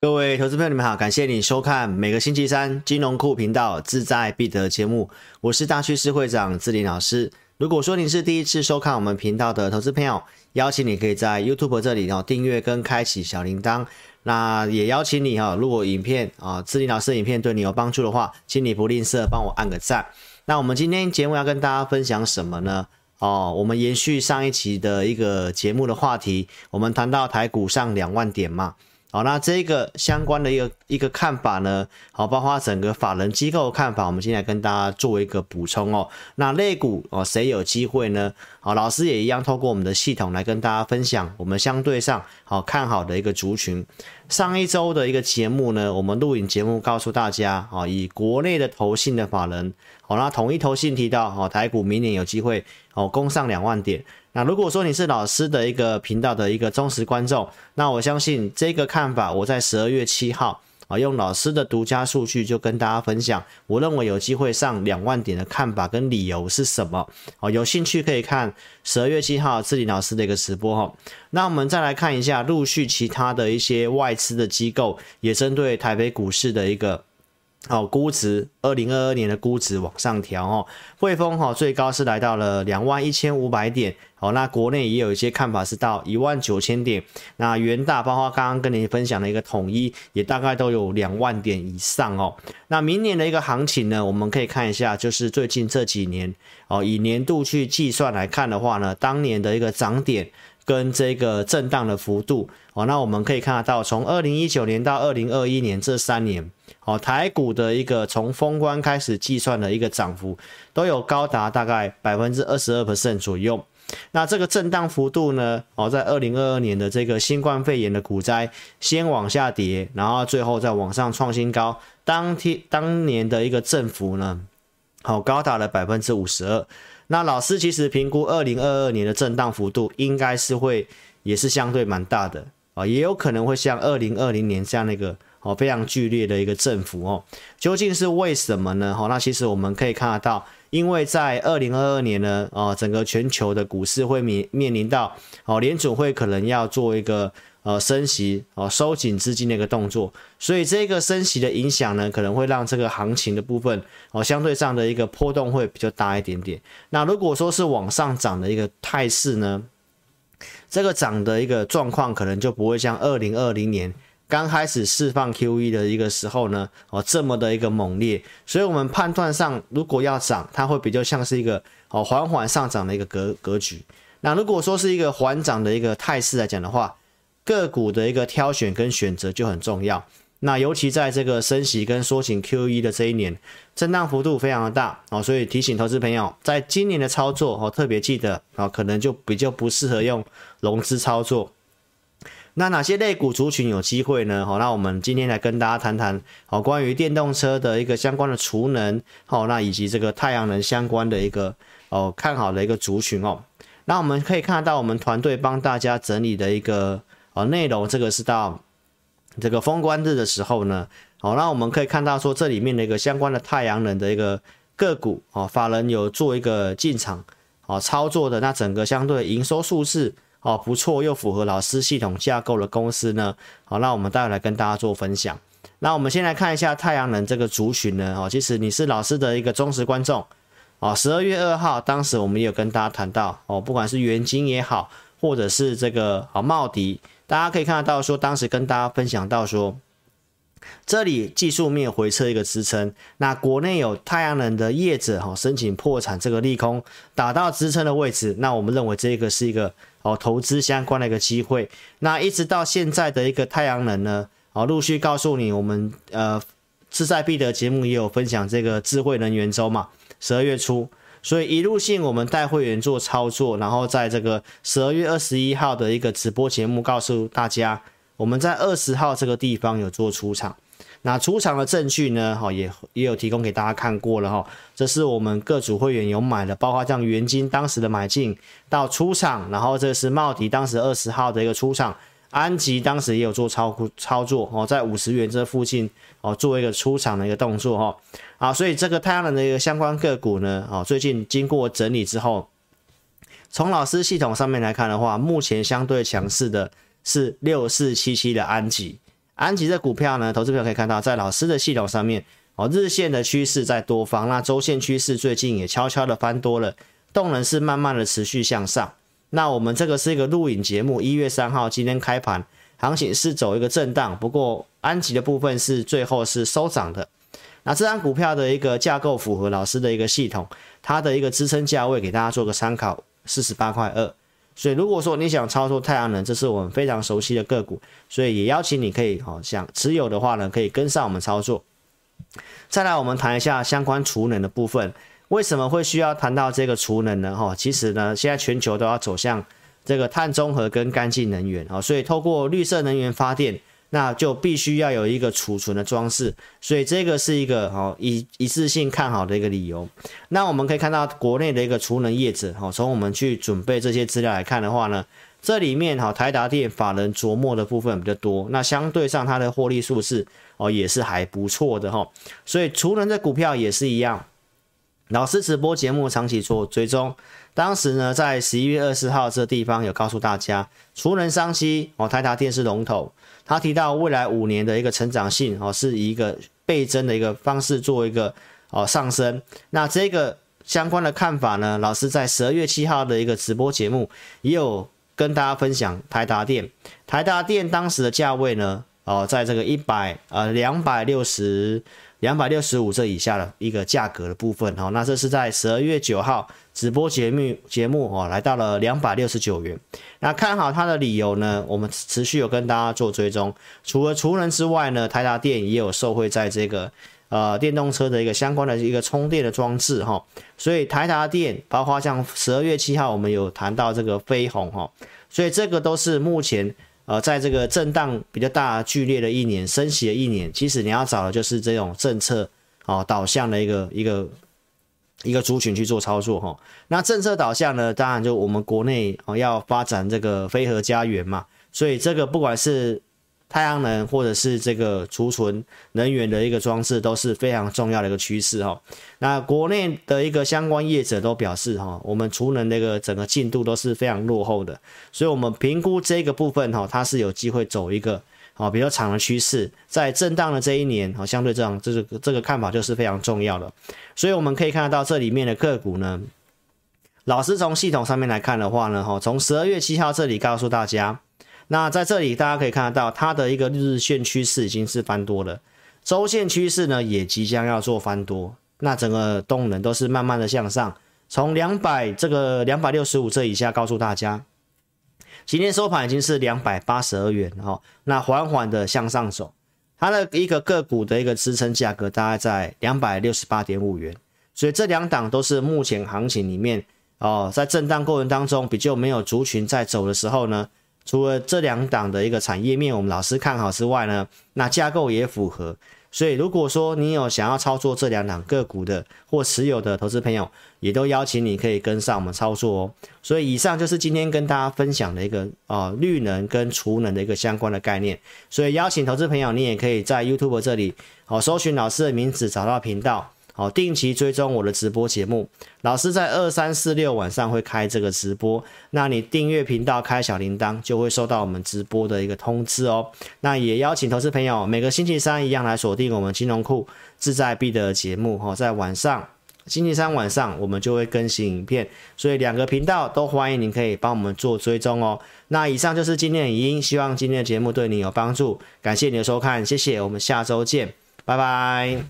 各位投资朋友，你们好，感谢你收看每个星期三金融库频道自在必得节目，我是大趋势会长志林老师。如果说你是第一次收看我们频道的投资朋友，邀请你可以在 YouTube 这里哦订阅跟开启小铃铛。那也邀请你哈，如果影片啊志林老师的影片对你有帮助的话，请你不吝啬帮我按个赞。那我们今天节目要跟大家分享什么呢？哦，我们延续上一期的一个节目的话题，我们谈到台股上两万点嘛。好，那这个相关的一个一个看法呢，好，包括整个法人机构看法，我们现在跟大家做一个补充哦。那类股哦，谁有机会呢？好，老师也一样，透过我们的系统来跟大家分享，我们相对上好看好的一个族群。上一周的一个节目呢，我们录影节目告诉大家，啊，以国内的投信的法人，好，那统一投信提到，哦，台股明年有机会哦攻上两万点。那如果说你是老师的一个频道的一个忠实观众，那我相信这个看法，我在十二月七号啊，用老师的独家数据就跟大家分享，我认为有机会上两万点的看法跟理由是什么？哦，有兴趣可以看十二月七号志林老师的一个直播哈。那我们再来看一下，陆续其他的一些外资的机构也针对台北股市的一个。好，估值二零二二年的估值往上调哦，汇丰哈最高是来到了两万一千五百点，好，那国内也有一些看法是到一万九千点，那元大包括刚刚跟您分享的一个统一，也大概都有两万点以上哦。那明年的一个行情呢，我们可以看一下，就是最近这几年哦，以年度去计算来看的话呢，当年的一个涨点。跟这个震荡的幅度哦，那我们可以看得到，从二零一九年到二零二一年这三年，哦，台股的一个从封关开始计算的一个涨幅，都有高达大概百分之二十二 percent 左右。那这个震荡幅度呢，哦，在二零二二年的这个新冠肺炎的股灾先往下跌，然后最后再往上创新高，当天当年的一个振幅呢，好高达了百分之五十二。那老师其实评估二零二二年的震荡幅度应该是会也是相对蛮大的啊，也有可能会像二零二零年这样的一个哦非常剧烈的一个振幅哦，究竟是为什么呢？哦，那其实我们可以看得到，因为在二零二二年呢，哦整个全球的股市会面面临到哦联储会可能要做一个。呃，升息哦，收紧资金的一个动作，所以这个升息的影响呢，可能会让这个行情的部分哦，相对上的一个波动会比较大一点点。那如果说是往上涨的一个态势呢，这个涨的一个状况可能就不会像二零二零年刚开始释放 QE 的一个时候呢，哦这么的一个猛烈。所以我们判断上，如果要涨，它会比较像是一个哦缓缓上涨的一个格格局。那如果说是一个缓涨的一个态势来讲的话，个股的一个挑选跟选择就很重要，那尤其在这个升息跟缩紧 QE 的这一年，震荡幅度非常的大哦，所以提醒投资朋友，在今年的操作哦，特别记得啊，可能就比较不适合用融资操作。那哪些类股族群有机会呢？好，那我们今天来跟大家谈谈好关于电动车的一个相关的储能，好，那以及这个太阳能相关的一个哦看好的一个族群哦。那我们可以看到，我们团队帮大家整理的一个。哦，内容这个是到这个封关日的时候呢，好，那我们可以看到说这里面的一个相关的太阳能的一个个股，哦，法人有做一个进场，哦，操作的那整个相对营收数字，哦，不错又符合老师系统架构的公司呢，好，那我们待会来跟大家做分享。那我们先来看一下太阳能这个族群呢，哦，其实你是老师的一个忠实观众，哦，十二月二号当时我们也有跟大家谈到，哦，不管是元金也好，或者是这个哦茂迪。大家可以看得到，说当时跟大家分享到说，这里技术面回撤一个支撑，那国内有太阳能的业者哈申请破产这个利空打到支撑的位置，那我们认为这个是一个哦投资相关的一个机会。那一直到现在的一个太阳能呢，哦陆续告诉你，我们呃志在必得节目也有分享这个智慧能源周嘛，十二月初。所以一路性我们带会员做操作，然后在这个十二月二十一号的一个直播节目告诉大家，我们在二十号这个地方有做出场。那出场的证据呢？哈，也也有提供给大家看过了哈。这是我们各组会员有买的，包括像元金当时的买进到出场，然后这是茂迪当时二十号的一个出场。安吉当时也有做操操作哦，在五十元这附近哦，做一个出场的一个动作哈，啊，所以这个太阳能的一个相关个股呢，哦，最近经过整理之后，从老师系统上面来看的话，目前相对强势的是六四七七的安吉，安吉的股票呢，投资朋友可以看到，在老师的系统上面，哦，日线的趋势在多方，那周线趋势最近也悄悄的翻多了，动能是慢慢的持续向上。那我们这个是一个录影节目，一月三号今天开盘，行情是走一个震荡，不过安吉的部分是最后是收涨的。那这张股票的一个架构符合老师的一个系统，它的一个支撑价位给大家做个参考，四十八块二。所以如果说你想操作太阳能，这是我们非常熟悉的个股，所以也邀请你可以好想持有的话呢，可以跟上我们操作。再来，我们谈一下相关储能的部分，为什么会需要谈到这个储能呢？哈，其实呢，现在全球都要走向这个碳中和跟干净能源啊，所以透过绿色能源发电。那就必须要有一个储存的装置，所以这个是一个好一一次性看好的一个理由。那我们可以看到国内的一个储能业者，哈，从我们去准备这些资料来看的话呢，这里面哈台达电法人琢磨的部分比较多，那相对上它的获利数是哦也是还不错的哈，所以储能的股票也是一样。老师直播节目长期做追踪，当时呢在十一月二十号这地方有告诉大家，除能商机哦台达电是龙头。他提到未来五年的一个成长性哦，是以一个倍增的一个方式做一个哦上升。那这个相关的看法呢，老师在十二月七号的一个直播节目也有跟大家分享。台达电，台达电当时的价位呢，哦，在这个一百呃两百六十。两百六十五这以下的一个价格的部分哦，那这是在十二月九号直播节目节目哦，来到了两百六十九元。那看好它的理由呢，我们持续有跟大家做追踪。除了除人之外呢，台达电也有受惠在这个呃电动车的一个相关的一个充电的装置哈。所以台达电包括像十二月七号我们有谈到这个飞鸿哈，所以这个都是目前。呃，在这个震荡比较大、剧烈的一年、升息的一年，其实你要找的就是这种政策哦导向的一个一个一个族群去做操作哈。那政策导向呢，当然就我们国内哦要发展这个飞核家园嘛，所以这个不管是。太阳能或者是这个储存能源的一个装置都是非常重要的一个趋势哈。那国内的一个相关业者都表示哈，我们储能那个整个进度都是非常落后的，所以我们评估这个部分哈，它是有机会走一个啊比较长的趋势，在震荡的这一年哈，相对这样这个这个看法就是非常重要的。所以我们可以看得到这里面的个股呢，老师从系统上面来看的话呢，哈，从十二月七号这里告诉大家。那在这里，大家可以看得到，它的一个日线趋势已经是翻多了，周线趋势呢也即将要做翻多，那整个动能都是慢慢的向上，从两百这个两百六十五这以下，告诉大家，今天收盘已经是两百八十二元哈，那缓缓的向上走，它的一个个股的一个支撑价格大概在两百六十八点五元，所以这两档都是目前行情里面哦，在震荡过程当中比较没有族群在走的时候呢。除了这两档的一个产业面，我们老师看好之外呢，那架构也符合。所以如果说你有想要操作这两档个股的或持有的投资朋友，也都邀请你可以跟上我们操作哦。所以以上就是今天跟大家分享的一个啊绿能跟储能的一个相关的概念。所以邀请投资朋友，你也可以在 YouTube 这里好搜寻老师的名字，找到频道。好，定期追踪我的直播节目，老师在二三四六晚上会开这个直播，那你订阅频道开小铃铛，就会收到我们直播的一个通知哦。那也邀请投资朋友每个星期三一样来锁定我们金融库志在必得节目哈，在晚上星期三晚上我们就会更新影片，所以两个频道都欢迎您可以帮我们做追踪哦。那以上就是今天的语音，希望今天的节目对你有帮助，感谢你的收看，谢谢，我们下周见，拜拜。